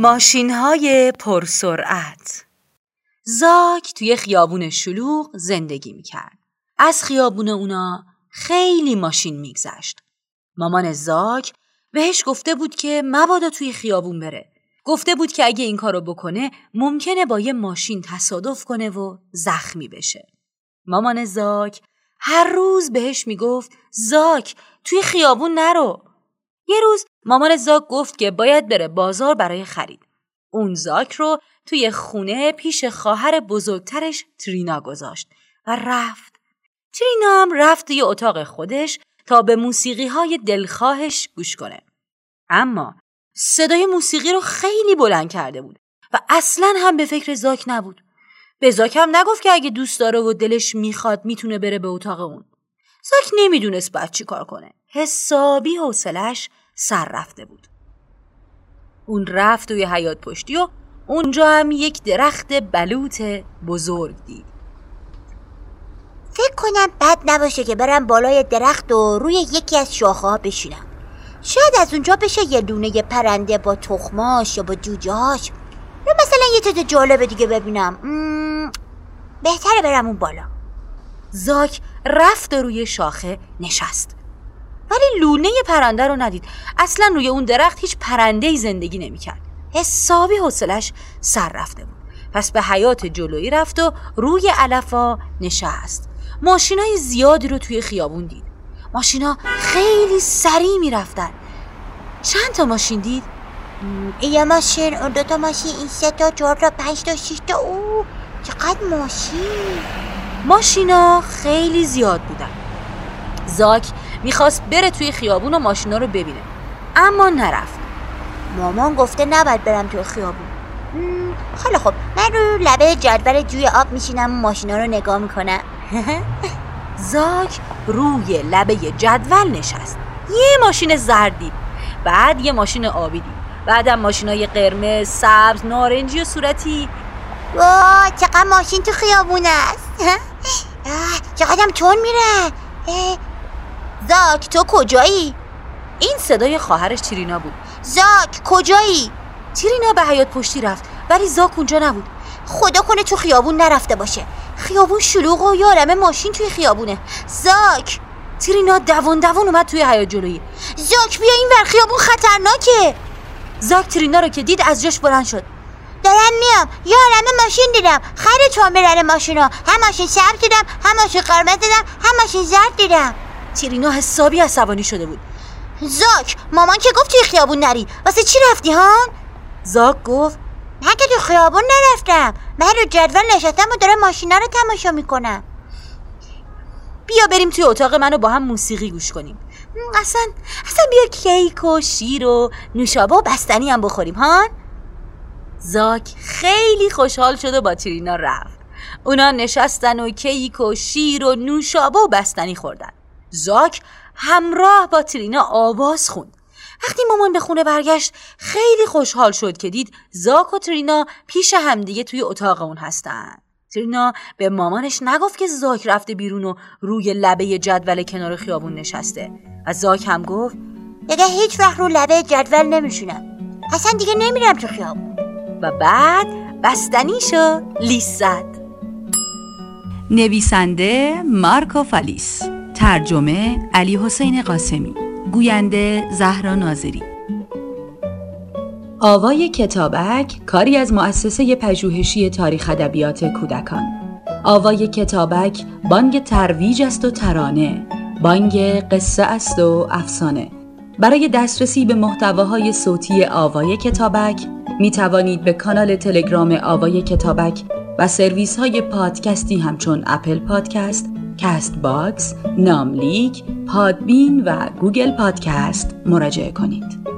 ماشین های پرسرعت زاک توی خیابون شلوغ زندگی می‌کرد. از خیابون اونا خیلی ماشین میگذشت. مامان زاک بهش گفته بود که مبادا توی خیابون بره. گفته بود که اگه این کارو بکنه ممکنه با یه ماشین تصادف کنه و زخمی بشه. مامان زاک هر روز بهش می‌گفت زاک توی خیابون نرو. یه روز مامان زاک گفت که باید بره بازار برای خرید. اون زاک رو توی خونه پیش خواهر بزرگترش ترینا گذاشت و رفت. ترینا هم رفت توی اتاق خودش تا به موسیقی های دلخواهش گوش کنه. اما صدای موسیقی رو خیلی بلند کرده بود و اصلا هم به فکر زاک نبود. به زاک هم نگفت که اگه دوست داره و دلش می‌خواد می‌تونه بره به اتاق اون. زاک نمی‌دونست باید چی کار کنه. حسابی حوصلش سر رفته بود. اون رفت توی حیات پشتی و اونجا هم یک درخت بلوط بزرگ دید. فکر کنم بد نباشه که برم بالای درخت و روی یکی از شاخه ها بشینم. شاید از اونجا بشه یه دونه پرنده با تخماش یا با جوجهاش یا مثلا یه چیز جالب دیگه ببینم بهتره برم اون بالا زاک رفت و روی شاخه نشست ولی لونه پرنده رو ندید. اصلا روی اون درخت هیچ پرنده زندگی نمی‌کرد. حسابی حوصلش سر رفته بود. پس به حیات جلویی رفت و روی علفا نشست. ماشینای زیادی رو توی خیابون دید. ماشینا خیلی سریع می‌رفتن. چند تا ماشین دید؟ یه ماشین اون دوتا ماشین این سه تا چهار تا پنج تا شیش تا. او چقدر ماشین. ماشینا خیلی زیاد بودن. زاک می‌خواست بره توی خیابون و ماشینا رو ببینه. اما نرفت. مامان گفته نباید برم توی خیابون. خیلی خب من رو لبه جدول جوی آب میشینم و ماشینا رو نگاه می‌کنم. زاک روی لبه جدول نشست. یه ماشین زردی. بعد یه ماشین آبی دید بعدم ماشینای قرمز سبز نارنجی و صورتی. واه چقدر ماشین تو خیابون است. چقدرم تون میره. زاک تو کجایی؟ این صدای خواهرش تیرینا بود. زاک کجایی؟ تیرینا به حیات پشتی رفت ولی زاک اونجا نبود. خدا کنه تو خیابون نرفته باشه. خیابون شلوغ و یه ماشین توی خیابونه. زاک! ترینا دوان دوان اومد توی حیات جلویی زاک بیا این ور خیابون خطرناکه. زاک ترینا رو که دید از جاش بلند شد. دارم میام. عالم ماشین دیدم. خیلی تو میرن ماشینا. هم ماشین سبز دیدم هم ماشین قرمز دیدم هم ماشین زرد دیدم. ترینا حسابی عصبانی شده بود. زاک مامان که گفت توی خیابون نری. واسه چی رفتی هان؟ زاک گفت من که تو خیابون نرفتم. من رو جدول نشستم و دارم ماشینا رو تماشا می‌کنم بیا بریم توی اتاق منو با هم موسیقی گوش کنیم. اصلا اصلا بیا کیک و شیر و نوشابه و بستنی هم بخوریم ها زاک خیلی خوشحال شد و با ترینا رفت. اونا نشستن و کیک و شیر و نوشابه و بستنی خوردن. زاک همراه با ترینا آواز خوند. وقتی مامان به خونه برگشت خیلی خوشحال شد که دید زاک و ترینا پیش همدیگه توی اتاق اون هستن. ترینا به مامانش نگفت که زاک رفته بیرون و روی لبه جدول کنار خیابون نشسته. و زاک هم گفت دیگه هیچ وقت رو لبه جدول نمیشونم. اصلا دیگه نمیرم تو خیابون. و بعد بستنیشو لیست زد. نویسنده مارکو فالیس. ترجمه علی حسین قاسمی گوینده زهرا ناظری. آوای کتابک کاری از مؤسسه پژوهشی تاریخ ادبیات کودکان. آوای کتابک بانگ ترویج است و ترانه. بانگ قصه است و افسانه. برای دسترسی به محتواهای صوتی آوای کتابک می توانید به کانال تلگرام آوای کتابک و سرویس های پادکستی همچون Apple Podcast، Castbox، ناملیک، Podbean و Google Podcast مراجعه کنید.